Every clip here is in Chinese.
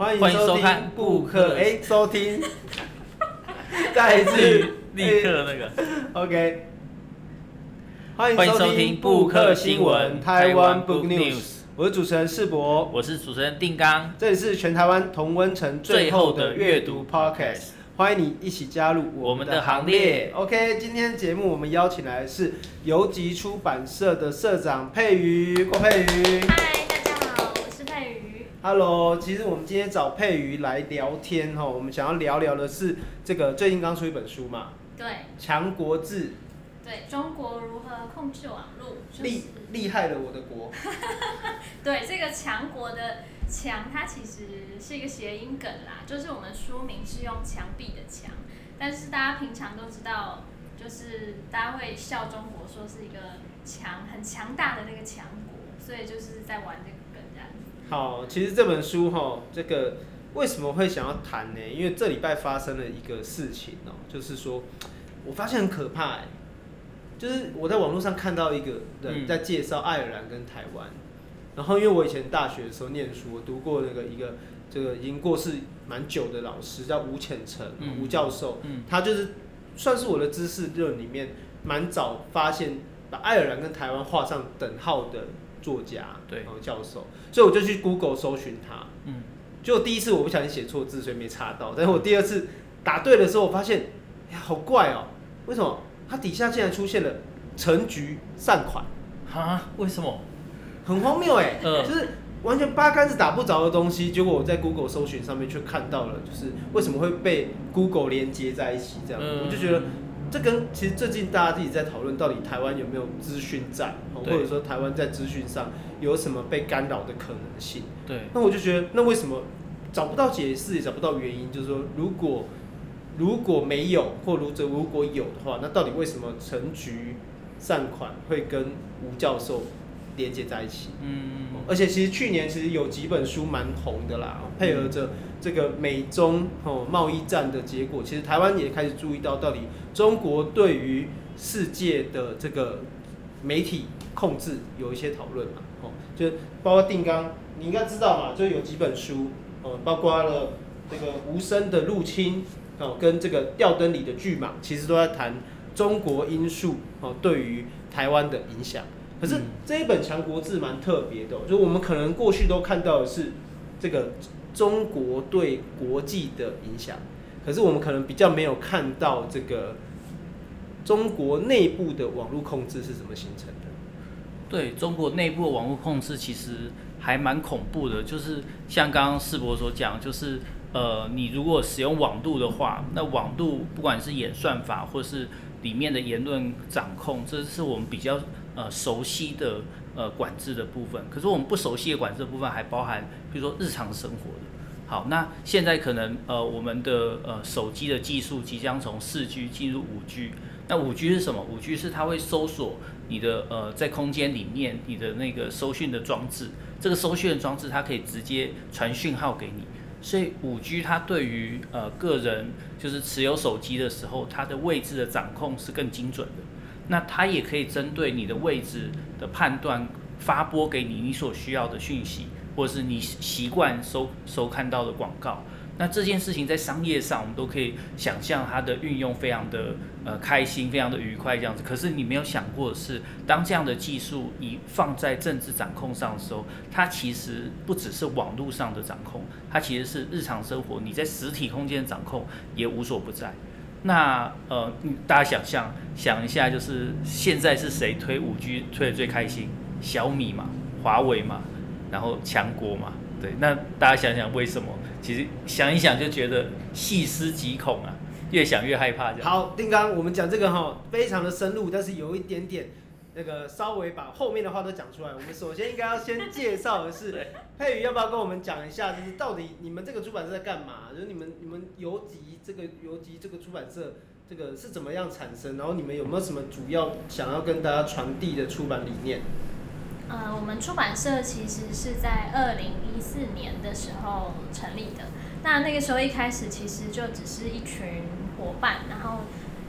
欢迎收看布克哎，收听，再一次。立刻那个。OK，欢迎收听布克新闻台湾 Book News，我是主持人世博，我是主持人定刚，这里是全台湾同温层最后的阅读 Podcast。欢迎你一起加入我们的行列。OK，今天节目我们邀请来的是游集出版社的社长佩瑜，郭佩瑜。Hello，其实我们今天找佩瑜来聊天哈，我们想要聊聊的是这个最近刚出一本书嘛。对。强国志。对，中国如何控制网络？厉厉害了我的国。对，这个强国的。强，它其实是一个谐音梗啦，就是我们书名是用墙壁的墙，但是大家平常都知道，就是大家会笑中国说是一个强很强大的那个强国，所以就是在玩这个。好，其实这本书哈，这个为什么会想要谈呢？因为这礼拜发生了一个事情哦，就是说我发现很可怕哎，就是我在网络上看到一个人在介绍爱尔兰跟台湾。嗯然后，因为我以前大学的时候念书，我读过那个一个这个已经过世蛮久的老师，叫吴浅成、嗯、吴教授，嗯、他就是算是我的知识论里面蛮早发现把爱尔兰跟台湾画上等号的作家，对，然后教授，所以我就去 Google 搜寻他，嗯，结果第一次我不小心写错字，所以没查到，但是我第二次打对的时候，我发现，哎呀，好怪哦，为什么？它底下竟然出现了陈局善款，啊？为什么？很荒谬哎，就是完全八竿子打不着的东西，结果我在 Google 搜寻上面却看到了，就是为什么会被 Google 连接在一起这样，我就觉得这跟其实最近大家自己在讨论到底台湾有没有资讯战，或者说台湾在资讯上有什么被干扰的可能性。对，那我就觉得那为什么找不到解释也找不到原因，就是说如果如果没有或如者如果有的话，那到底为什么陈菊善款会跟吴教授连接在一起，嗯，而且其实去年其实有几本书蛮红的啦，配合着这个美中哦贸易战的结果，其实台湾也开始注意到到底中国对于世界的这个媒体控制有一些讨论嘛，哦，就包括定纲，你应该知道嘛，就有几本书哦，包括了这个无声的入侵哦，跟这个吊灯里的巨蟒，其实都在谈中国因素哦对于台湾的影响。可是这一本强国志蛮特别的，就我们可能过去都看到的是这个中国对国际的影响，可是我们可能比较没有看到这个中国内部的网络控制是怎么形成的。对，中国内部的网络控制其实还蛮恐怖的，就是像刚刚世博所讲，就是呃，你如果使用网度的话，那网度不管是演算法或是里面的言论掌控，这是我们比较。呃，熟悉的呃管制的部分，可是我们不熟悉的管制部分还包含，比如说日常生活的。好，那现在可能呃我们的呃手机的技术即将从四 G 进入五 G。那五 G 是什么？五 G 是它会搜索你的呃在空间里面你的那个收讯的装置，这个收讯的装置它可以直接传讯号给你。所以五 G 它对于呃个人就是持有手机的时候，它的位置的掌控是更精准的。那它也可以针对你的位置的判断，发播给你你所需要的讯息，或者是你习惯收收看到的广告。那这件事情在商业上，我们都可以想象它的运用非常的呃开心，非常的愉快这样子。可是你没有想过的是，当这样的技术一放在政治掌控上的时候，它其实不只是网络上的掌控，它其实是日常生活你在实体空间的掌控也无所不在。那呃，大家想象想一下，就是现在是谁推五 G 推的最开心？小米嘛，华为嘛，然后强国嘛，对。那大家想想为什么？其实想一想就觉得细思极恐啊，越想越害怕。好，丁刚，我们讲这个哈，非常的深入，但是有一点点。那个稍微把后面的话都讲出来。我们首先应该要先介绍的是 佩宇，要不要跟我们讲一下，就是到底你们这个出版社在干嘛？就是你们你们游击这个游击这个出版社这个是怎么样产生？然后你们有没有什么主要想要跟大家传递的出版理念？呃，我们出版社其实是在二零一四年的时候成立的。那那个时候一开始其实就只是一群伙伴，然后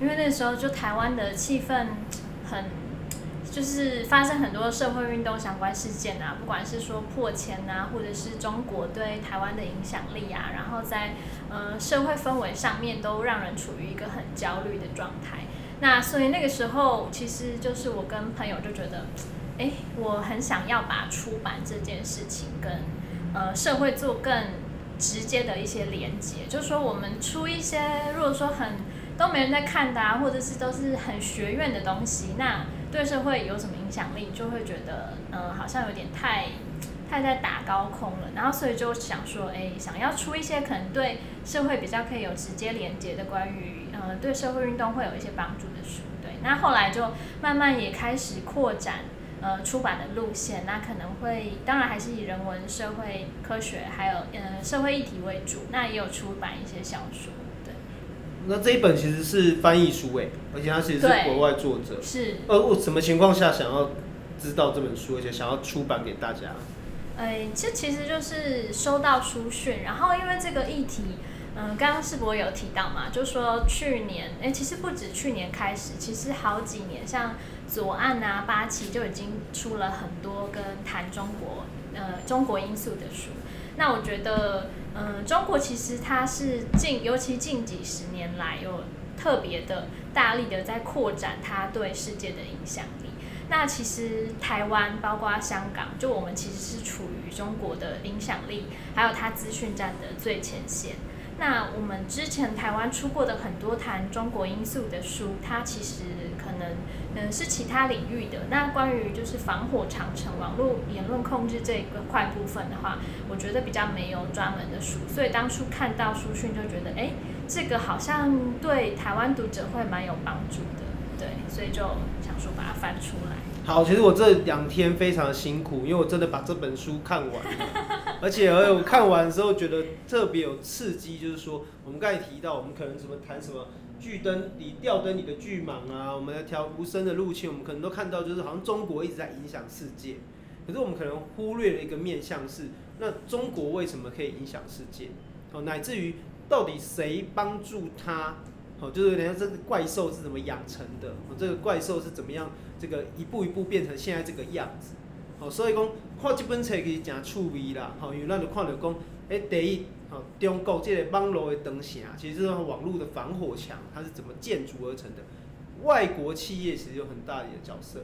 因为那时候就台湾的气氛很。就是发生很多社会运动相关事件啊，不管是说破迁啊，或者是中国对台湾的影响力啊，然后在呃社会氛围上面都让人处于一个很焦虑的状态。那所以那个时候，其实就是我跟朋友就觉得，哎，我很想要把出版这件事情跟呃社会做更直接的一些连接，就是说我们出一些如果说很都没人在看的啊，或者是都是很学院的东西，那。对社会有什么影响力，就会觉得，嗯、好像有点太，太在打高空了。然后所以就想说，哎，想要出一些可能对社会比较可以有直接连接的关于，呃，对社会运动会有一些帮助的书。对，那后来就慢慢也开始扩展，呃，出版的路线。那可能会，当然还是以人文、社会科学还有，呃，社会议题为主。那也有出版一些小说。那这一本其实是翻译书诶，而且它其实是国外作者。是。呃，我什么情况下想要知道这本书，而且想要出版给大家？哎，这其实就是收到书讯，然后因为这个议题，嗯、呃，刚刚世博有提到嘛，就说去年，哎，其实不止去年开始，其实好几年，像左岸啊、八旗就已经出了很多跟谈中国，呃，中国因素的书。那我觉得，嗯，中国其实它是近，尤其近几十年来，有特别的大力的在扩展它对世界的影响力。那其实台湾，包括香港，就我们其实是处于中国的影响力，还有它资讯站的最前线。那我们之前台湾出过的很多谈中国因素的书，它其实可能嗯是其他领域的。那关于就是防火长城、网络言论控制这一个块部分的话，我觉得比较没有专门的书。所以当初看到书讯就觉得，哎，这个好像对台湾读者会蛮有帮助的，对，所以就想说把它翻出来。好，其实我这两天非常辛苦，因为我真的把这本书看完，而且而且我看完的时候觉得特别有刺激，就是说我们刚才提到，我们可能什么谈什么巨灯里吊灯里的巨蟒啊，我们来调无声的入侵，我们可能都看到就是好像中国一直在影响世界，可是我们可能忽略了一个面向是，那中国为什么可以影响世界？哦，乃至于到底谁帮助他？哦，就是人家这个怪兽是怎么养成的？哦，这个怪兽是怎么样？这个一步一步变成现在这个样子。哦，所以讲看这本书可以讲趣味啦。好，因为咱就看到讲，哎，第一，好，中国这个网络的灯线啊，其实这种网络的防火墙，它是怎么建筑而成的？外国企业其实有很大的一个角色。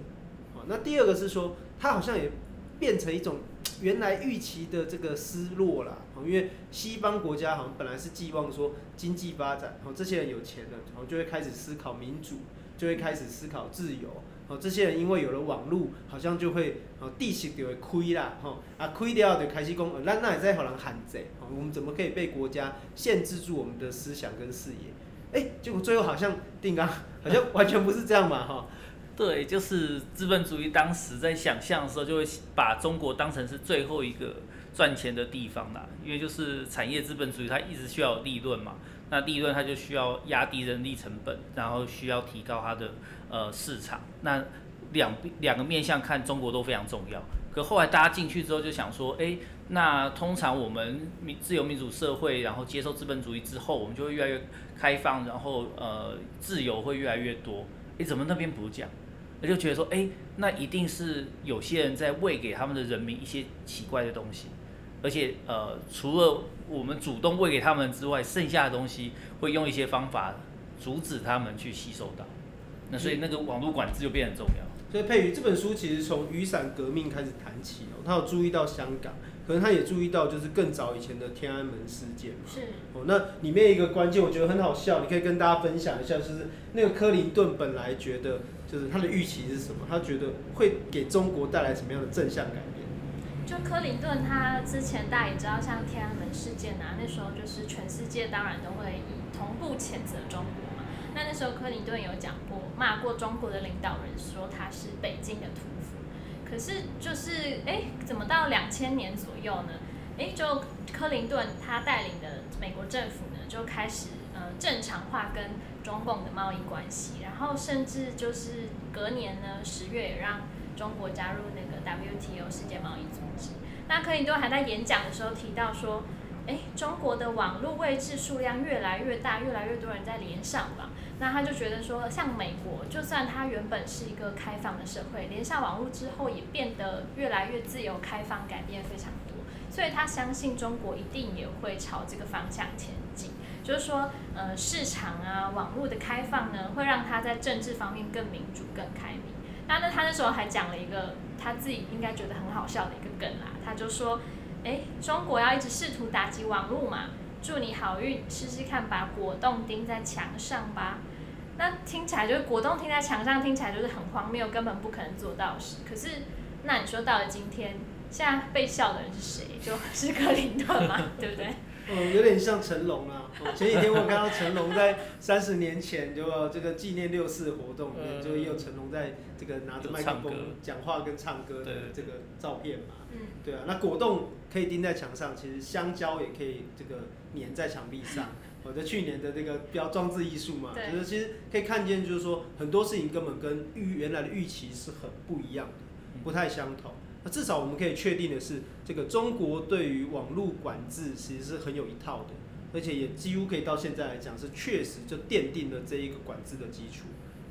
好，那第二个是说，它好像也变成一种原来预期的这个失落啦。哦因为西方国家好像本来是寄望说经济发展，哦，这些人有钱了，然后就会开始思考民主，就会开始思考自由，哦，这些人因为有了网络，好像就会哦，地势就会亏啦，吼，啊，亏掉就开始讲，咱那也在互人限制，哦，我们怎么可以被国家限制住我们的思想跟视野？哎，结果最后好像定刚 好像完全不是这样嘛，哈。对，就是资本主义当时在想象的时候，就会把中国当成是最后一个。赚钱的地方啦，因为就是产业资本主义，它一直需要有利润嘛。那利润它就需要压低人力成本，然后需要提高它的呃市场。那两两个面向看，中国都非常重要。可后来大家进去之后就想说，哎，那通常我们民自由民主社会，然后接受资本主义之后，我们就会越来越开放，然后呃自由会越来越多。哎，怎么那边不讲？那就觉得说，哎，那一定是有些人在喂给他们的人民一些奇怪的东西。而且呃，除了我们主动喂给他们之外，剩下的东西会用一些方法阻止他们去吸收到。那所以那个网络管制就变得很重要。所以佩瑜这本书其实从雨伞革命开始谈起哦，他有注意到香港，可能他也注意到就是更早以前的天安门事件嘛。是。哦，那里面一个关键我觉得很好笑，你可以跟大家分享一下，就是那个克林顿本来觉得就是他的预期是什么？他觉得会给中国带来什么样的正向改变？就克林顿，他之前大家也知道，像天安门事件啊，那时候就是全世界当然都会以同步谴责中国嘛。那那时候柯林顿有讲过，骂过中国的领导人，说他是北京的屠夫。可是就是，哎，怎么到两千年左右呢？哎，就柯林顿他带领的美国政府呢，就开始呃正常化跟中共的贸易关系，然后甚至就是隔年呢，十月也让中国加入那个 WTO 世界贸易组织。那柯林顿还在演讲的时候提到说，哎，中国的网络位置数量越来越大，越来越多人在连上网。那他就觉得说，像美国，就算它原本是一个开放的社会，连上网络之后也变得越来越自由开放，改变非常多。所以他相信中国一定也会朝这个方向前进。就是说，呃，市场啊，网络的开放呢，会让他在政治方面更民主、更开明。那那他那时候还讲了一个他自己应该觉得很好笑的一个梗啦，他就说，哎，中国要一直试图打击网络嘛。祝你好运，试试看把果冻钉在墙上吧。那听起来就是果冻钉在墙上，听起来就是很荒谬，根本不可能做到的事。可是，那你说到了今天，现在被笑的人是谁？就是克林顿嘛，对不对？嗯，有点像成龙啊。前几天我看到成龙在三十年前就这个纪念六四活动里面，就也有成龙在这个拿着麦克风讲话跟唱歌的这个照片嘛。嗯，对啊，那果冻可以钉在墙上，其实香蕉也可以这个粘在墙壁上。我在去年的那个标装置艺术嘛，就是其实可以看见，就是说很多事情根本跟预原来的预期是很不一样的，不太相同。那至少我们可以确定的是，这个中国对于网络管制其实是很有一套的，而且也几乎可以到现在来讲是确实就奠定了这一个管制的基础。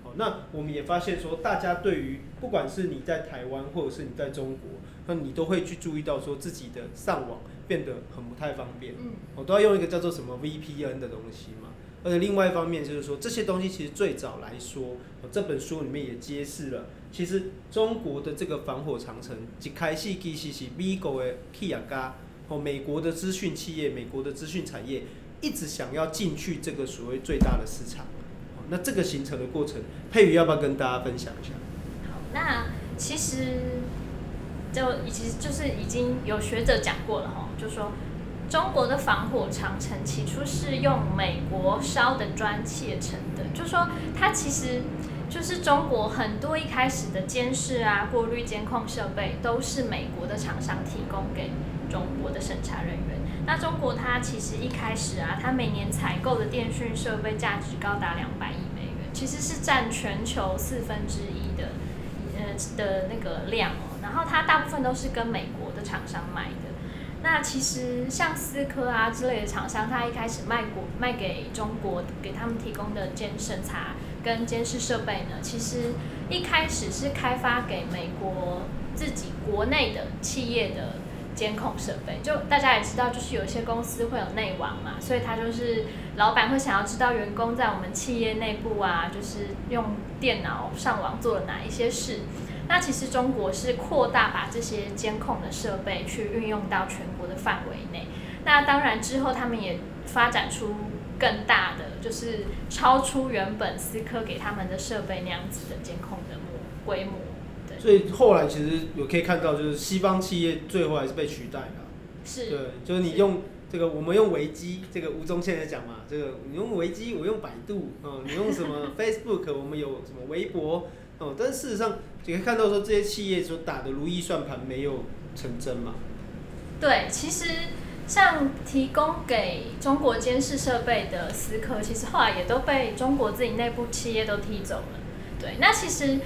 好，那我们也发现说，大家对于不管是你在台湾或者是你在中国，那你都会去注意到说自己的上网变得很不太方便。嗯，我都要用一个叫做什么 VPN 的东西嘛。而且另外一方面就是说，这些东西其实最早来说，这本书里面也揭示了，其实中国的这个防火长城，一开始其实是美国的企业家，哦，美国的资讯企业、美国的资讯产业一直想要进去这个所谓最大的市场。那这个形成的过程，佩瑜要不要跟大家分享一下？好，那其实就其实就是已经有学者讲过了哈，就说。中国的防火长城起初是用美国烧的砖砌成的，就说它其实就是中国很多一开始的监视啊、过滤监控设备都是美国的厂商提供给中国的审查人员。那中国它其实一开始啊，它每年采购的电讯设备价值高达两百亿美元，其实是占全球四分之一的呃的那个量哦。然后它大部分都是跟美国的厂商买的。那其实像思科啊之类的厂商，他一开始卖国卖给中国，给他们提供的监审查跟监视设备呢，其实一开始是开发给美国自己国内的企业的监控设备。就大家也知道，就是有些公司会有内网嘛，所以他就是老板会想要知道员工在我们企业内部啊，就是用电脑上网做了哪一些事。那其实中国是扩大把这些监控的设备去运用到全国的范围内。那当然之后他们也发展出更大的，就是超出原本思科给他们的设备那样子的监控的模规模。对。所以后来其实有可以看到，就是西方企业最后还是被取代了。是。对，就是你用这个，我们用维基，这个吴宗宪在讲嘛，这个你用维基，我用百度，嗯，你用什么 Facebook，我们有什么微博。哦，但事实上，你可以看到说这些企业所打的如意算盘没有成真嘛？对，其实像提供给中国监视设备的思科，其实后来也都被中国自己内部企业都踢走了。对，那其实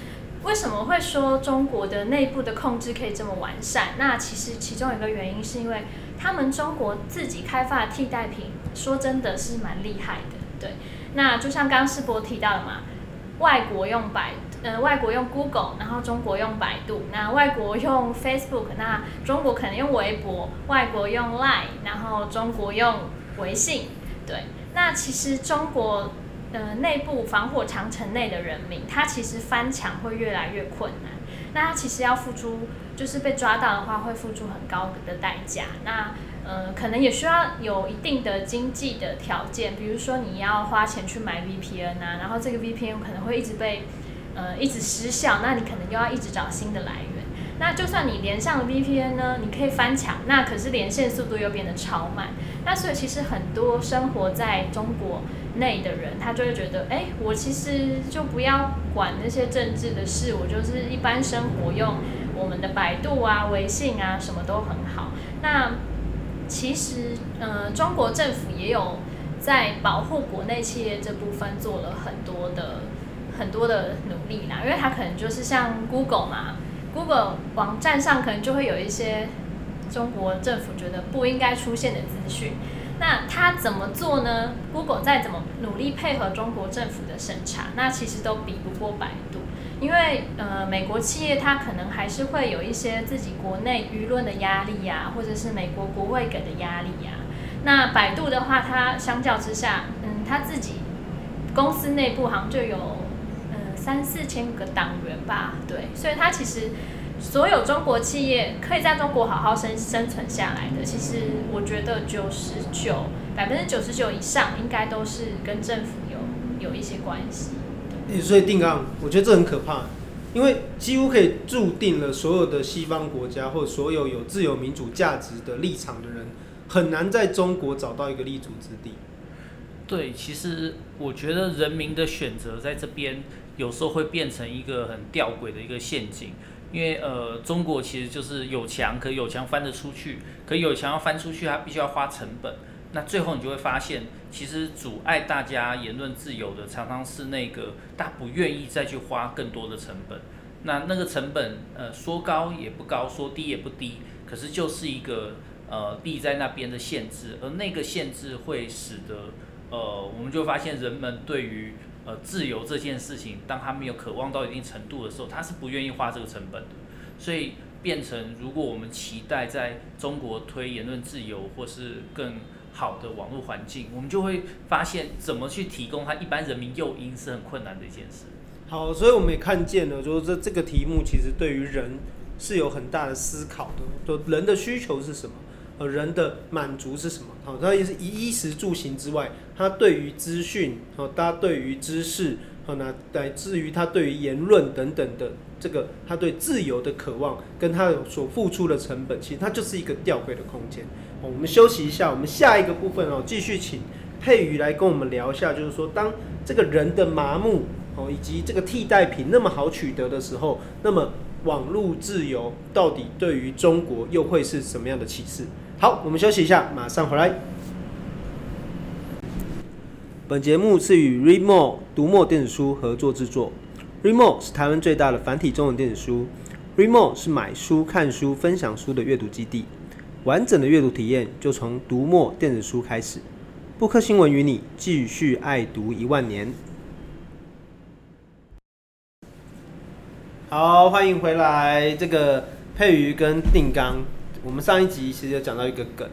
为什么会说中国的内部的控制可以这么完善？那其实其中一个原因是因为他们中国自己开发的替代品，说真的是蛮厉害的。对，那就像刚刚世博提到的嘛，外国用百。呃，外国用 Google，然后中国用百度。那外国用 Facebook，那中国可能用微博；外国用 Line，然后中国用微信。对，那其实中国呃内部防火长城内的人民，他其实翻墙会越来越困难。那他其实要付出，就是被抓到的话，会付出很高的代价。那呃，可能也需要有一定的经济的条件，比如说你要花钱去买 VPN 啊，然后这个 VPN 可能会一直被。呃，一直失效，那你可能又要一直找新的来源。那就算你连上了 VPN 呢，你可以翻墙，那可是连线速度又变得超慢。那所以其实很多生活在中国内的人，他就会觉得，哎，我其实就不要管那些政治的事，我就是一般生活用我们的百度啊、微信啊，什么都很好。那其实，呃，中国政府也有在保护国内企业这部分做了很多的。很多的努力啦，因为它可能就是像 Google 嘛，Google 网站上可能就会有一些中国政府觉得不应该出现的资讯，那他怎么做呢？Google 再怎么努力配合中国政府的审查，那其实都比不过百度。因为呃，美国企业它可能还是会有一些自己国内舆论的压力呀、或者是美国国会给的压力呀、那百度的话，它相较之下，嗯，它自己公司内部好像就有三四千个党员吧，对，所以它其实所有中国企业可以在中国好好生生存下来的，其实我觉得九十九百分之九十九以上应该都是跟政府有有一些关系。所以定纲，我觉得这很可怕，因为几乎可以注定了所有的西方国家或所有有自由民主价值的立场的人，很难在中国找到一个立足之地。对，其实我觉得人民的选择在这边有时候会变成一个很吊诡的一个陷阱，因为呃，中国其实就是有墙，可有墙翻得出去，可有墙要翻出去，它必须要花成本。那最后你就会发现，其实阻碍大家言论自由的，常常是那个大家不愿意再去花更多的成本。那那个成本，呃，说高也不高，说低也不低，可是就是一个呃立在那边的限制，而那个限制会使得，呃，我们就发现人们对于呃自由这件事情，当他没有渴望到一定程度的时候，他是不愿意花这个成本的。所以变成，如果我们期待在中国推言论自由，或是更好的网络环境，我们就会发现怎么去提供他一般人民诱因是很困难的一件事。好，所以我们也看见了，就是这这个题目其实对于人是有很大的思考的。就人的需求是什么？人的满足是什么？好，它也是衣食住行之外，他对于资讯，好，大家对于知识，好，那乃至于他对于言论等等的这个，他对自由的渴望，跟他所付出的成本，其实它就是一个吊诡的空间。我们休息一下，我们下一个部分哦，继续请佩瑜来跟我们聊一下，就是说，当这个人的麻木哦，以及这个替代品那么好取得的时候，那么网络自由到底对于中国又会是什么样的启示？好，我们休息一下，马上回来。本节目是与 Readmoo 读墨电子书合作制作，Readmoo 是台湾最大的繁体中文电子书，Readmoo 是买书、看书、分享书的阅读基地。完整的阅读体验就从读墨电子书开始。布克新闻与你继续爱读一万年。好，欢迎回来。这个佩瑜跟定纲，我们上一集其实有讲到一个梗，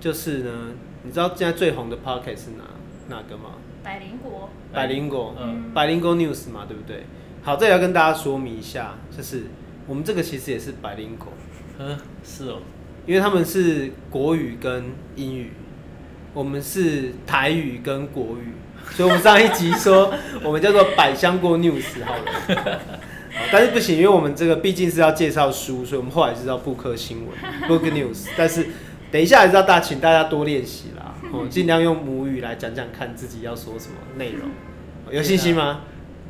就是呢，你知道现在最红的 Pocket 是哪哪个吗？百灵果。百灵果，嗯，百灵果 news 嘛，对不对？好，这里要跟大家说明一下，就是我们这个其实也是百灵果。嗯，是哦。因为他们是国语跟英语，我们是台语跟国语，所以我们上一集说我们叫做百香果 news 好了，但是不行，因为我们这个毕竟是要介绍书，所以我们后来是叫布克新闻 book news。但是等一下还是要大请大家多练习啦，哦，尽量用母语来讲讲看自己要说什么内容，有信心吗？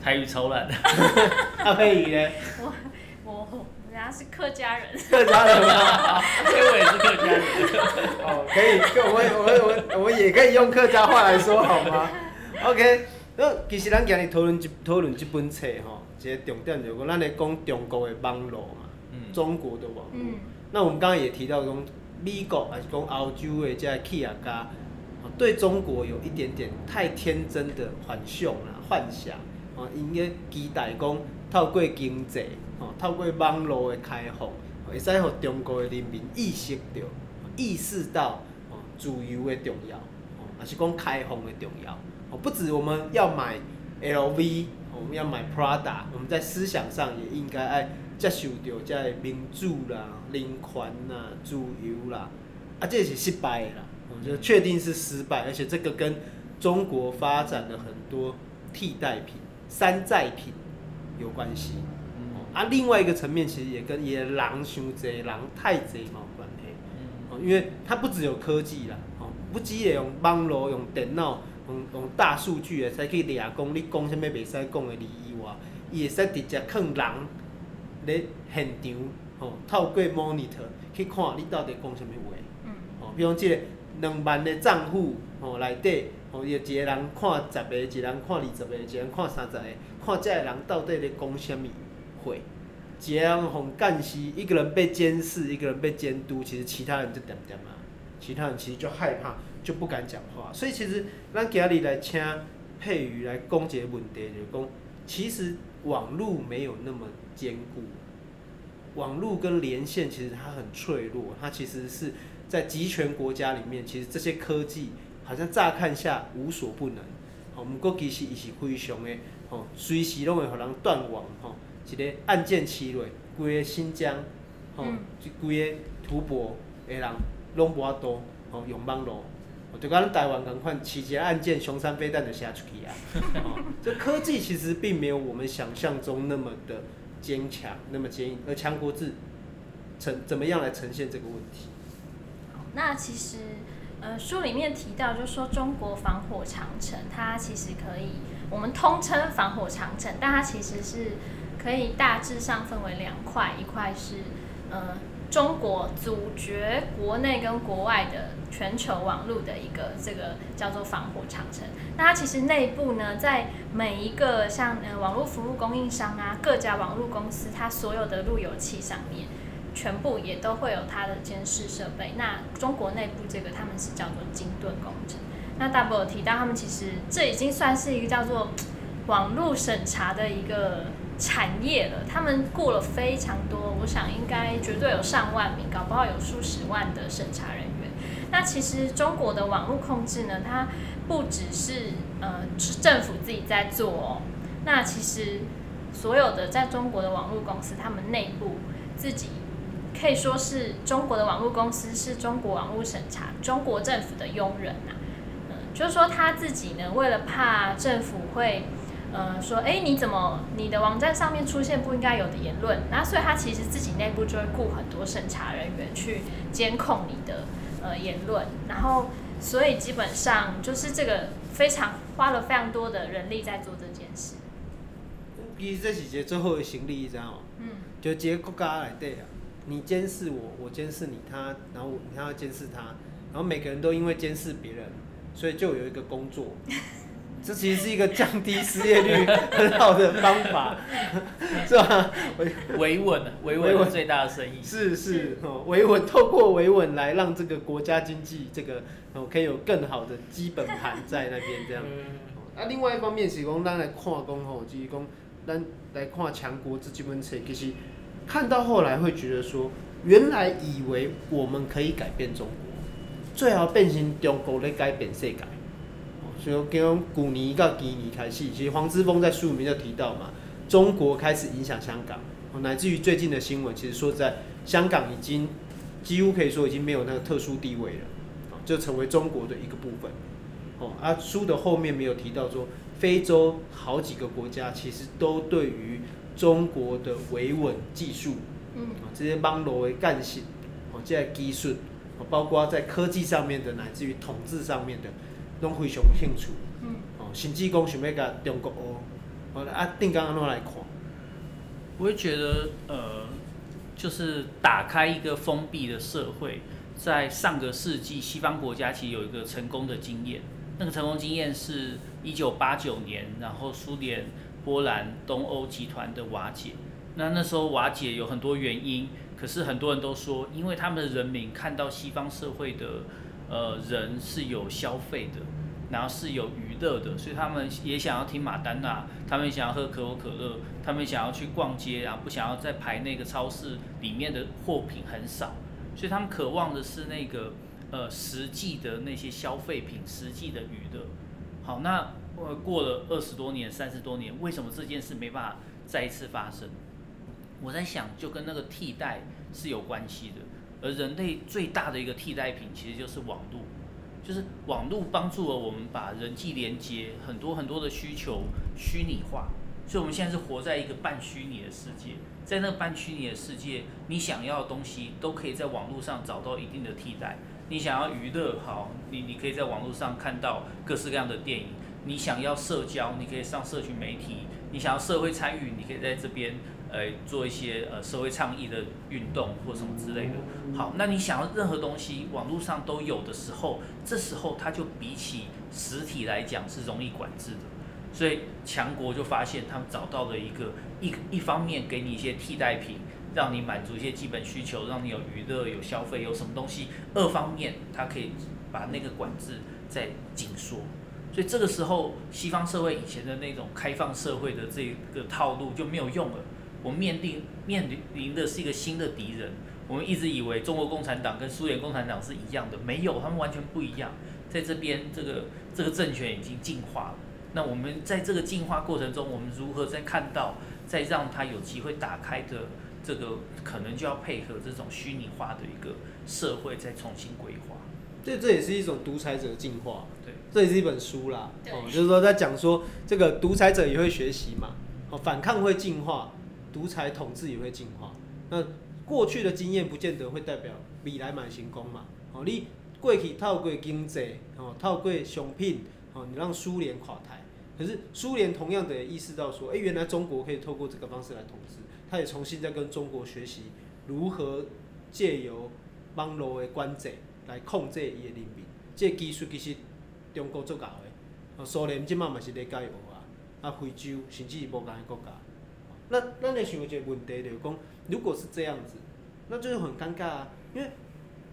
台语超烂，阿 佩瑜呢？我我人家是客家人，客家人吗？所以我也是客家人。哦，可以，我我我我我也可以用客家话来说好吗？OK，那其实咱今日讨论这讨论这本册吼，一个重点就是讲，咱咧讲中国的网络嘛，嗯、中国的网络。嗯、那我们刚刚也提到讲，美国还是讲欧洲的这些企业家，对中国有一点点太天真的幻想啦、幻想，啊，因个期待讲透过经济。哦，透过网络的开放，会使互中国的人民意识到、意识到哦自由的重要，哦，也是讲开放的重要。哦，不止我们要买 LV，我们要买 Prada，我们在思想上也应该爱接受到这个民主啦、人权啦、自由啦。啊，这是失败的啦，我觉得确定是失败，而且这个跟中国发展了很多替代品、山寨品有关系。啊，另外一个层面其实也跟也人太济，人太贼嘛有关系。哦，因为它不只有科技啦，哦，不只会用网络、用电脑、用用大数据诶，才可以掠讲你讲啥物袂使讲诶理由以外，伊会使直接劝人咧现场，吼，透过 monitor 去看你到底讲啥物话。嗯。哦，比如即个两万的账户，吼内底，吼，有一个人看十个，一个人看二十个，一个人看三十个，看这个人到底咧讲啥物。话。一个人互干死，一个人被监视，一个人被监督，其实其他人就点点啊，其他人其实就害怕就不敢讲话。所以其实咱今日来请佩瑜来讲一个问题，就是讲，其实网络没有那么坚固，网络跟连线其实它很脆弱，它其实是在集权国家里面，其实这些科技好像乍看下无所不能，哦，不过其实伊是非常的，哦，随时拢会互人断网，吼，一个按键起落，规个新疆，吼，即规个吐蕃的人拢无法度，吼，用网络。就跟咱台湾同款，起一个按键，雄三飞弹的下出去啊！哦，这科技其实并没有我们想象中那么的坚强，那么坚硬。而强国志呈怎么样来呈现这个问题？那其实，呃，书里面提到，就是说中国防火长城，它其实可以，我们通称防火长城，但它其实是可以大致上分为两块，一块是，呃。中国阻绝国内跟国外的全球网络的一个这个叫做防火长城。那它其实内部呢，在每一个像呃网络服务供应商啊，各家网络公司，它所有的路由器上面，全部也都会有它的监视设备。那中国内部这个他们是叫做金盾工程。那大伯有提到，他们其实这已经算是一个叫做网络审查的一个。产业了，他们雇了非常多，我想应该绝对有上万名，搞不好有数十万的审查人员。那其实中国的网络控制呢，它不只是呃是政府自己在做哦，那其实所有的在中国的网络公司，他们内部自己可以说是中国的网络公司是中国网络审查中国政府的佣人呐、嗯，就是说他自己呢，为了怕政府会。呃，说，哎，你怎么你的网站上面出现不应该有的言论？那所以他其实自己内部就会雇很多审查人员去监控你的呃言论，然后所以基本上就是这个非常花了非常多的人力在做这件事。其实这是一个最后的行李，你知道吗？嗯。就一个国家来对啊，你监视我，我监视你，他，然后你还要监视他，然后每个人都因为监视别人，所以就有一个工作。这其实是一个降低失业率很好的方法，是吧？维稳，维稳是最大的生意。是是，哦，维稳，透过维稳来让这个国家经济这个哦可以有更好的基本盘在那边这样。啊，另外一方面是讲咱来看讲吼，就是讲咱来看强国志这本册，其实看到后来会觉得说，原来以为我们可以改变中国，最好变成中国在改变世界。就跟古尼到今年开始，其实黄之锋在书里面就提到嘛，中国开始影响香港，乃至于最近的新闻，其实说在香港已经几乎可以说已经没有那个特殊地位了，就成为中国的一个部分。哦，啊，书的后面没有提到说，非洲好几个国家其实都对于中国的维稳技术，嗯，这些帮罗的干性，哦，这些技术，包括在科技上面的，乃至于统治上面的。拢非常有兴趣，嗯，哦，甚至讲想要甲中国学，哦，啊，定刚刚拢来看，我会觉得，呃，就是打开一个封闭的社会，在上个世纪，西方国家其实有一个成功的经验，那个成功经验是一九八九年，然后苏联、波兰、东欧集团的瓦解，那那时候瓦解有很多原因，可是很多人都说，因为他们的人民看到西方社会的。呃，人是有消费的，然后是有娱乐的，所以他们也想要听马丹娜，他们想要喝可口可乐，他们想要去逛街啊，不想要再排那个超市里面的货品很少，所以他们渴望的是那个呃实际的那些消费品，实际的娱乐。好，那呃过了二十多年、三十多年，为什么这件事没办法再一次发生？我在想，就跟那个替代是有关系的。而人类最大的一个替代品，其实就是网络，就是网络帮助了我们把人际连接很多很多的需求虚拟化，所以我们现在是活在一个半虚拟的世界，在那个半虚拟的世界，你想要的东西都可以在网络上找到一定的替代。你想要娱乐，好，你你可以在网络上看到各式各样的电影；你想要社交，你可以上社群媒体；你想要社会参与，你可以在这边。呃，做一些呃社会倡议的运动或什么之类的。好，那你想要任何东西网络上都有的时候，这时候它就比起实体来讲是容易管制的。所以强国就发现他们找到了一个一一方面给你一些替代品，让你满足一些基本需求，让你有娱乐、有消费、有什么东西；二方面它可以把那个管制再紧缩。所以这个时候，西方社会以前的那种开放社会的这个套路就没有用了。我们面临面临的是一个新的敌人。我们一直以为中国共产党跟苏联共产党是一样的，没有，他们完全不一样。在这边，这个这个政权已经进化了。那我们在这个进化过程中，我们如何再看到，再让它有机会打开的这个，可能就要配合这种虚拟化的一个社会，再重新规划。这这也是一种独裁者进化，对，这也是一本书啦，哦，就是说在讲说这个独裁者也会学习嘛，哦，反抗会进化，独裁统治也会进化。那过去的经验不见得会代表未来满行功嘛，哦，你过去透过经济，哦，透过商品，哦，你让苏联垮台，可是苏联同样的也意识到说，哎，原来中国可以透过这个方式来统治，他也重新在跟中国学习如何借由网络的管制。来控制伊的人民，这个技术其实中国做够的，苏联即马嘛是咧加油啊，啊非洲甚至是无共的国家，那咱来想一个问题就是讲，如果是这样子，那就是很尴尬啊，因为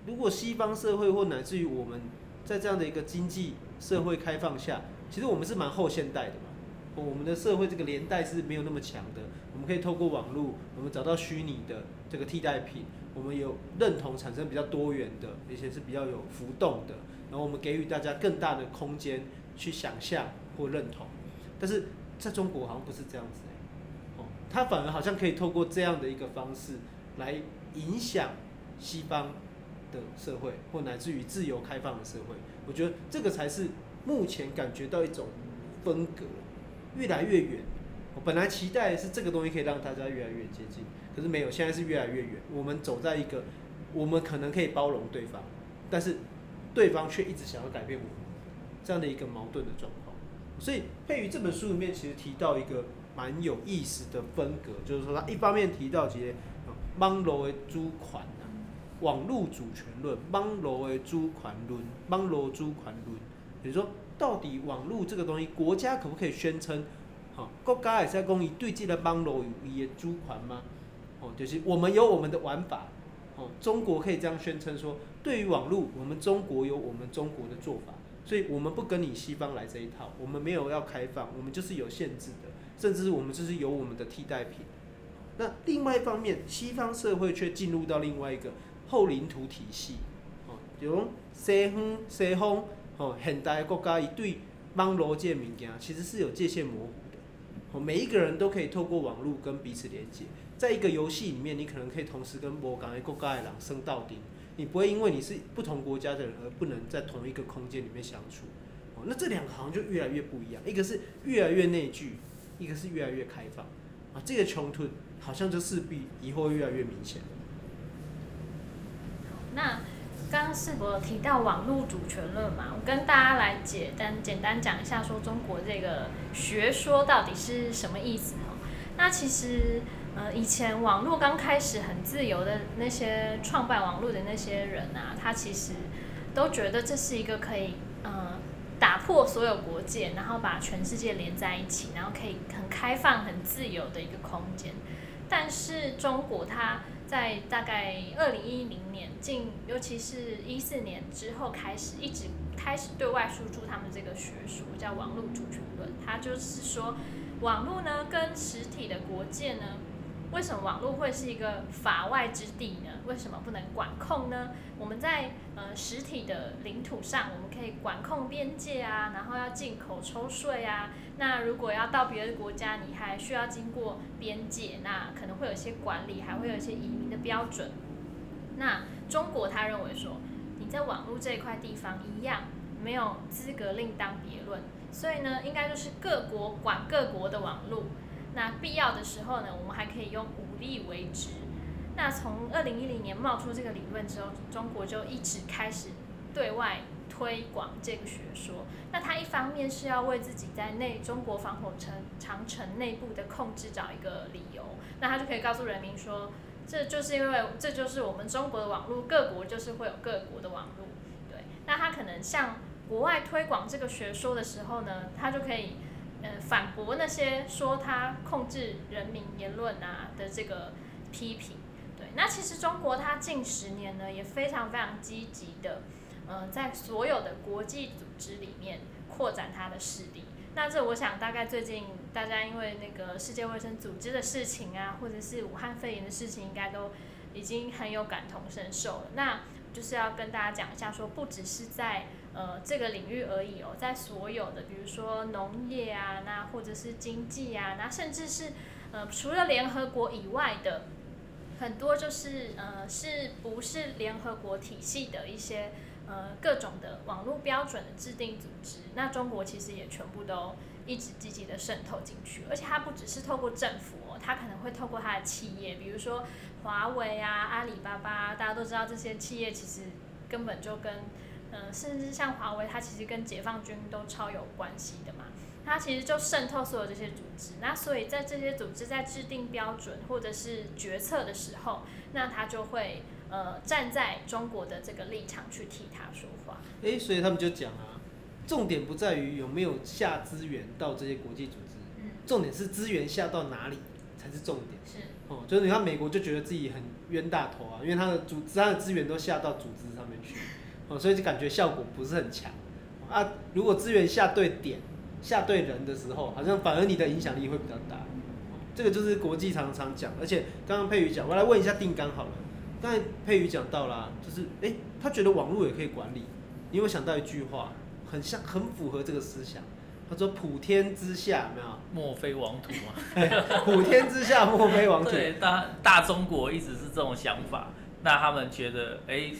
如果西方社会或乃至于我们在这样的一个经济社会开放下，其实我们是蛮后现代的嘛，我们的社会这个连带是没有那么强的，我们可以透过网络，我们找到虚拟的这个替代品。我们有认同产生比较多元的，而且是比较有浮动的，然后我们给予大家更大的空间去想象或认同。但是在中国好像不是这样子，他反而好像可以透过这样的一个方式来影响西方的社会，或乃至于自由开放的社会。我觉得这个才是目前感觉到一种分隔越来越远。我本来期待是这个东西可以让大家越来越接近。可是没有，现在是越来越远。我们走在一个，我们可能可以包容对方，但是对方却一直想要改变我们这样的一个矛盾的状况。所以佩瑜这本书里面其实提到一个蛮有意思的分隔，就是说他一方面提到这些网络的主权啊，网络主权论，网络的主权论，网络主权论，比如说到底网络这个东西，国家可不可以宣称，哈，国家也在公益对这个网络有伊的主权吗？哦，就是我们有我们的玩法，哦，中国可以这样宣称说，对于网络，我们中国有我们中国的做法，所以我们不跟你西方来这一套，我们没有要开放，我们就是有限制的，甚至我们就是有我们的替代品。那另外一方面，西方社会却进入到另外一个后领土体系，哦，比如西方西方哦，现代国家一对网络这物件，其实是有界限模糊的，哦，每一个人都可以透过网络跟彼此连接。在一个游戏里面，你可能可以同时跟不同的国家的人升到顶，你不会因为你是不同国家的人而不能在同一个空间里面相处。哦，那这两个好像就越来越不一样，一个是越来越内聚，一个是越来越开放。啊，这个冲突好像就势必以后越来越明显。那刚刚士博提到网络主权论嘛，我跟大家来简单简单讲一下，说中国这个学说到底是什么意思？那其实。呃，以前网络刚开始很自由的那些创办网络的那些人啊，他其实都觉得这是一个可以打破所有国界，然后把全世界连在一起，然后可以很开放、很自由的一个空间。但是中国它在大概二零一零年近，尤其是一四年之后开始，一直开始对外输出他们这个学说，叫网络主权论。它就是说，网络呢跟实体的国界呢。为什么网络会是一个法外之地呢？为什么不能管控呢？我们在呃实体的领土上，我们可以管控边界啊，然后要进口抽税啊。那如果要到别的国家，你还需要经过边界，那可能会有一些管理，还会有一些移民的标准。那中国他认为说，你在网络这一块地方一样没有资格另当别论，所以呢，应该就是各国管各国的网络。那必要的时候呢，我们还可以用武力维持。那从二零一零年冒出这个理论之后，中国就一直开始对外推广这个学说。那它一方面是要为自己在内中国防火城长城内部的控制找一个理由，那他就可以告诉人民说，这就是因为这就是我们中国的网络，各国就是会有各国的网络。对，那他可能向国外推广这个学说的时候呢，他就可以。呃，反驳那些说他控制人民言论啊的这个批评，对，那其实中国它近十年呢也非常非常积极的，呃，在所有的国际组织里面扩展它的势力。那这我想大概最近大家因为那个世界卫生组织的事情啊，或者是武汉肺炎的事情，应该都已经很有感同身受了。那就是要跟大家讲一下，说不只是在呃这个领域而已哦，在所有的比如说农业啊，那或者是经济啊，那甚至是呃除了联合国以外的很多就是呃是不是联合国体系的一些。呃，各种的网络标准的制定组织，那中国其实也全部都一直积极的渗透进去，而且它不只是透过政府哦，它可能会透过它的企业，比如说华为啊、阿里巴巴，大家都知道这些企业其实根本就跟，呃，甚至像华为，它其实跟解放军都超有关系的嘛，它其实就渗透所有这些组织，那所以在这些组织在制定标准或者是决策的时候，那它就会。呃，站在中国的这个立场去替他说话。哎、欸，所以他们就讲啊，重点不在于有没有下资源到这些国际组织，嗯，重点是资源下到哪里才是重点。是，哦，就是你看美国就觉得自己很冤大头啊，因为他的组织，他的资源都下到组织上面去，哦，所以就感觉效果不是很强。啊，如果资源下对点、下对人的时候，好像反而你的影响力会比较大。哦，这个就是国际常常讲，而且刚刚佩瑜讲，我来问一下定纲好了。刚才佩瑜讲到啦，就是哎、欸，他觉得网络也可以管理。你有想到一句话，很像，很符合这个思想。他说：“普天之下，没有？莫非王土嘛？普天之下，莫非王土。对，大大中国一直是这种想法。那他们觉得，哎、欸，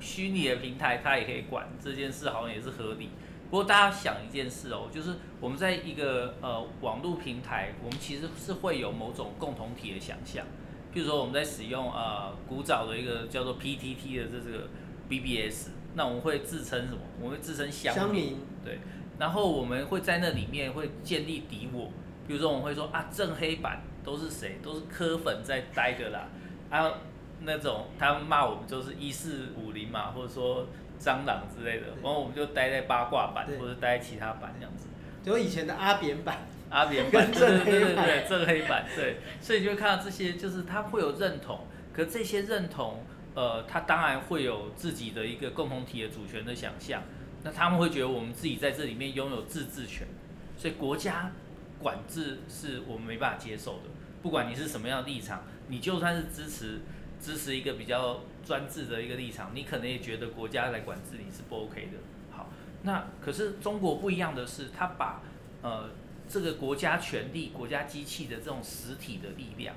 虚拟的平台它也可以管这件事，好像也是合理。不过大家想一件事哦，就是我们在一个呃网络平台，我们其实是会有某种共同体的想象。譬如说，我们在使用呃古早的一个叫做 PTT 的这这个 BBS，那我们会自称什么？我们会自称乡民，对。然后我们会在那里面会建立敌我，比如说我们会说啊，正黑板都是谁？都是科粉在待的啦。还、啊、有那种他们骂我们就是一四五零嘛，或者说蟑螂之类的，然后我们就待在八卦版或者待在其他版这样子。就以前的阿扁版。阿扁版，对对对对对，正黑版，对，所以就会看到这些，就是他会有认同，可这些认同，呃，他当然会有自己的一个共同体的主权的想象，那他们会觉得我们自己在这里面拥有自治权，所以国家管制是我们没办法接受的，不管你是什么样的立场，你就算是支持支持一个比较专制的一个立场，你可能也觉得国家来管制你是不 OK 的。好，那可是中国不一样的是，他把呃。这个国家权力、国家机器的这种实体的力量，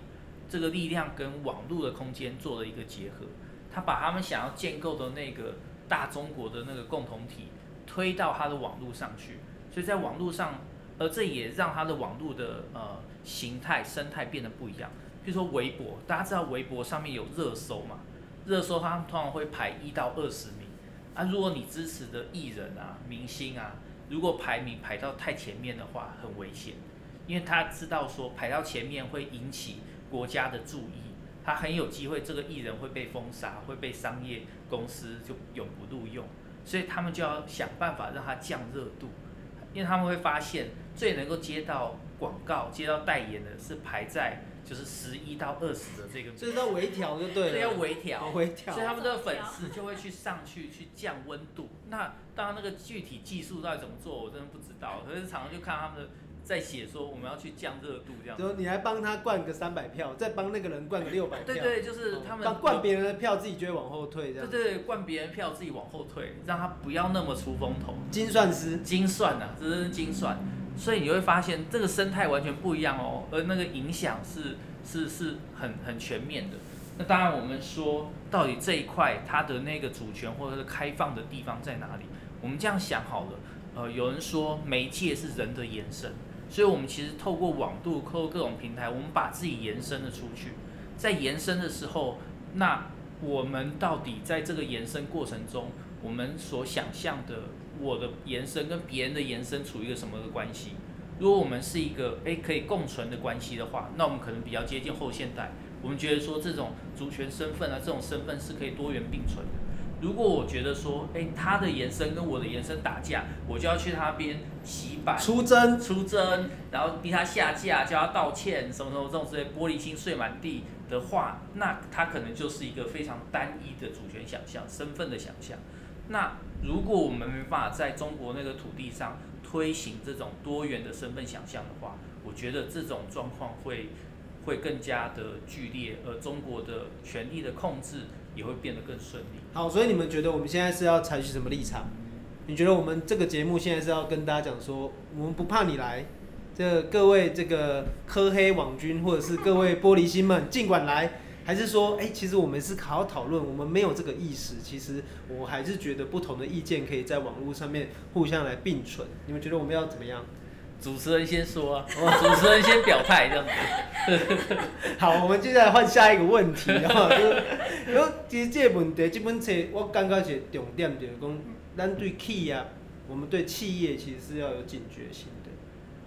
这个力量跟网络的空间做了一个结合，他把他们想要建构的那个大中国的那个共同体推到他的网络上去，所以在网络上，而这也让他的网络的呃形态生态变得不一样。比如说微博，大家知道微博上面有热搜嘛？热搜他们通常会排一到二十名啊，如果你支持的艺人啊、明星啊。如果排名排到太前面的话，很危险，因为他知道说排到前面会引起国家的注意，他很有机会这个艺人会被封杀，会被商业公司就永不录用，所以他们就要想办法让他降热度，因为他们会发现最能够接到广告、接到代言的是排在。就是十一到二十的这个，所以要微调就对了，要微调，微调，所以他们的粉丝就会去上去去降温度。那当然那个具体技术到底怎么做，我真的不知道。可是常常就看他们在写说我们要去降热度这样。就你还帮他灌个三百票，再帮那个人灌个六百票。对对，就是他们灌别人的票，自己就会往后退这样。对对，灌别人票自己往后退，让他不要那么出风头。精算师，精算呐、啊，这是精算。所以你会发现这个生态完全不一样哦，而那个影响是是是很很全面的。那当然我们说到底这一块它的那个主权或者是开放的地方在哪里？我们这样想好了，呃，有人说媒介是人的延伸，所以我们其实透过网度、透过各种平台，我们把自己延伸了出去。在延伸的时候，那我们到底在这个延伸过程中，我们所想象的。我的延伸跟别人的延伸处于一个什么的关系？如果我们是一个诶可以共存的关系的话，那我们可能比较接近后现代。我们觉得说这种族群身份啊，这种身份是可以多元并存的。如果我觉得说诶他的延伸跟我的延伸打架，我就要去他那边洗版、出征、出征，然后逼他下架，叫他道歉，什么什么这种之类，玻璃心碎满地的话，那他可能就是一个非常单一的主权想象、身份的想象。那如果我们没办法在中国那个土地上推行这种多元的身份想象的话，我觉得这种状况会会更加的剧烈，而中国的权力的控制也会变得更顺利。好，所以你们觉得我们现在是要采取什么立场？你觉得我们这个节目现在是要跟大家讲说，我们不怕你来，这各位这个科黑网军或者是各位玻璃心们尽管来，还是说，哎、欸，其实我们是好好讨论，我们没有这个意识。其实我还是觉得不同的意见可以在网络上面互相来并存。你们觉得我们要怎么样？主持人先说啊，主持人先表态这样子。好，我们接下来换下一个问题啊，就是，其实这个问题，这本书我感觉是重点就是讲，咱对企业，我们对企业其实是要有警觉性的。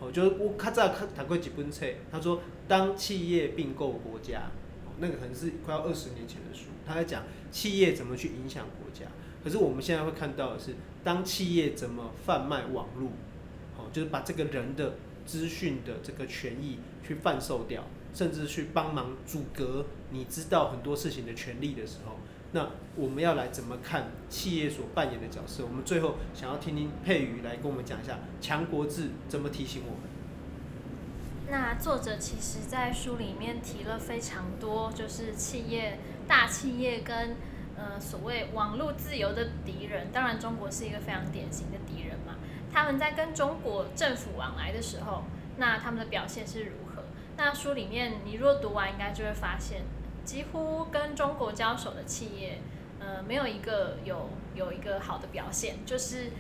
哦，就是我较早看读过几本书，他说当企业并购国家，那个可能是快要二十年前的书，他在讲企业怎么去影响国家。可是我们现在会看到的是，当企业怎么贩卖网络。好就是把这个人的资讯的这个权益去贩售掉，甚至去帮忙阻隔你知道很多事情的权利的时候，那我们要来怎么看企业所扮演的角色？我们最后想要听听佩瑜来跟我们讲一下强国志怎么提醒我们。那作者其实在书里面提了非常多，就是企业、大企业跟呃所谓网络自由的敌人，当然中国是一个非常典型的敌人嘛。他们在跟中国政府往来的时候，那他们的表现是如何？那书里面你若读完，应该就会发现，几乎跟中国交手的企业，呃，没有一个有有一个好的表现。就是，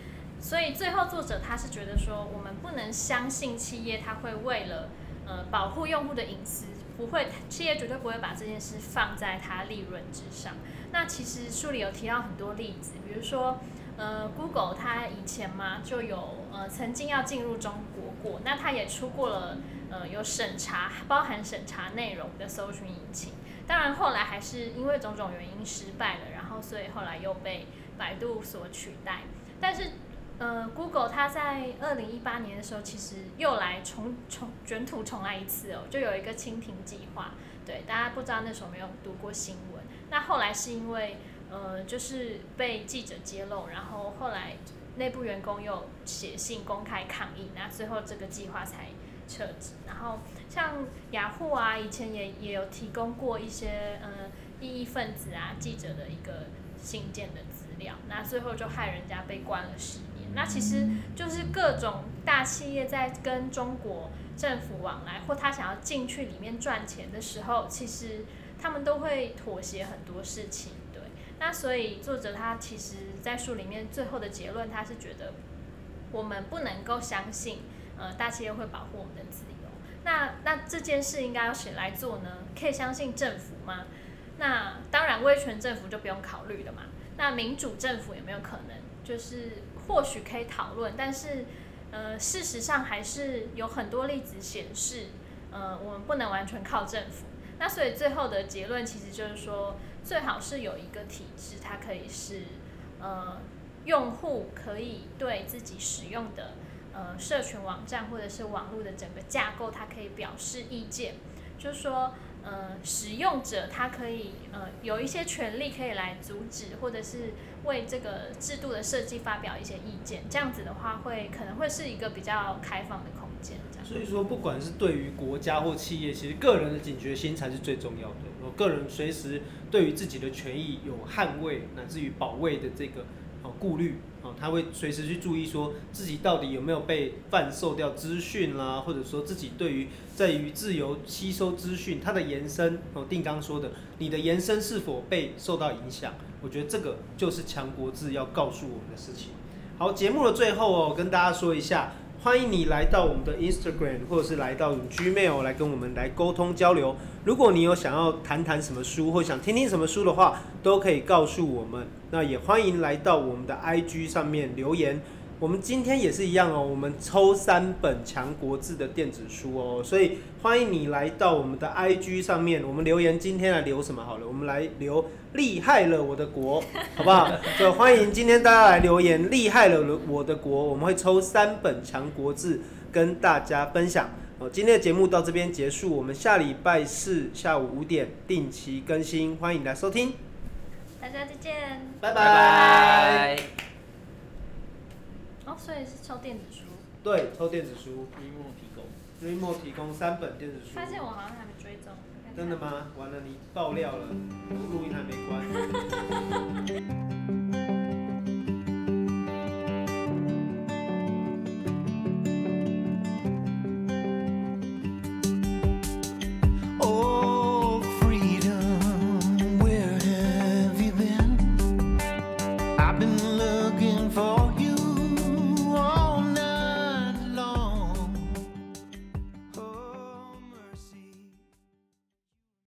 所以最后作者他是觉得说，我们不能相信企业，他会为了呃保护用户的隐私，不会，企业绝对不会把这件事放在它利润之上。那其实书里有提到很多例子，比如说。呃，Google 它以前嘛就有呃曾经要进入中国过，那它也出过了呃有审查包含审查内容的搜寻引擎，当然后来还是因为种种原因失败了，然后所以后来又被百度所取代。但是呃，Google 它在二零一八年的时候其实又来重重卷土重来一次哦，就有一个蜻蜓计划，对，大家不知道那时候没有读过新闻，那后来是因为。呃，就是被记者揭露，然后后来内部员工又写信公开抗议，那最后这个计划才撤职。然后像雅虎啊，以前也也有提供过一些呃异议分子啊记者的一个信件的资料，那最后就害人家被关了十。那其实就是各种大企业在跟中国政府往来，或他想要进去里面赚钱的时候，其实他们都会妥协很多事情。对那所以作者他其实，在书里面最后的结论，他是觉得我们不能够相信，呃，大企业会保护我们的自由。那那这件事应该要谁来做呢？可以相信政府吗？那当然，威权政府就不用考虑了嘛。那民主政府有没有可能？就是或许可以讨论，但是呃，事实上还是有很多例子显示，呃，我们不能完全靠政府。那所以最后的结论其实就是说。最好是有一个体制，它可以是，呃，用户可以对自己使用的呃社群网站或者是网络的整个架构，它可以表示意见，就是说，呃，使用者他可以呃有一些权利可以来阻止或者是为这个制度的设计发表一些意见，这样子的话会可能会是一个比较开放的空间。所以说，不管是对于国家或企业，其实个人的警觉心才是最重要的。我个人随时对于自己的权益有捍卫乃至于保卫的这个哦顾虑哦，他会随时去注意说自己到底有没有被贩售掉资讯啦，或者说自己对于在于自由吸收资讯它的延伸哦，定刚说的，你的延伸是否被受到影响？我觉得这个就是强国志要告诉我们的事情。好，节目的最后哦，跟大家说一下。欢迎你来到我们的 Instagram，或者是来到我们 Gmail 来跟我们来沟通交流。如果你有想要谈谈什么书，或想听听什么书的话，都可以告诉我们。那也欢迎来到我们的 IG 上面留言。我们今天也是一样哦，我们抽三本强国志的电子书哦，所以欢迎你来到我们的 IG 上面，我们留言今天来留什么好了，我们来留厉害了我的国，好不好？就欢迎今天大家来留言厉害了我的国，我们会抽三本强国志跟大家分享。哦，今天的节目到这边结束，我们下礼拜四下午五点定期更新，欢迎来收听。大家再见，拜拜。拜拜。哦，所以是抽电子书。对，抽电子书。Readmoo 提供。Readmoo 提供三本电子书。发现我好像还没追踪。真的吗？完了，你爆料了，录音还没关。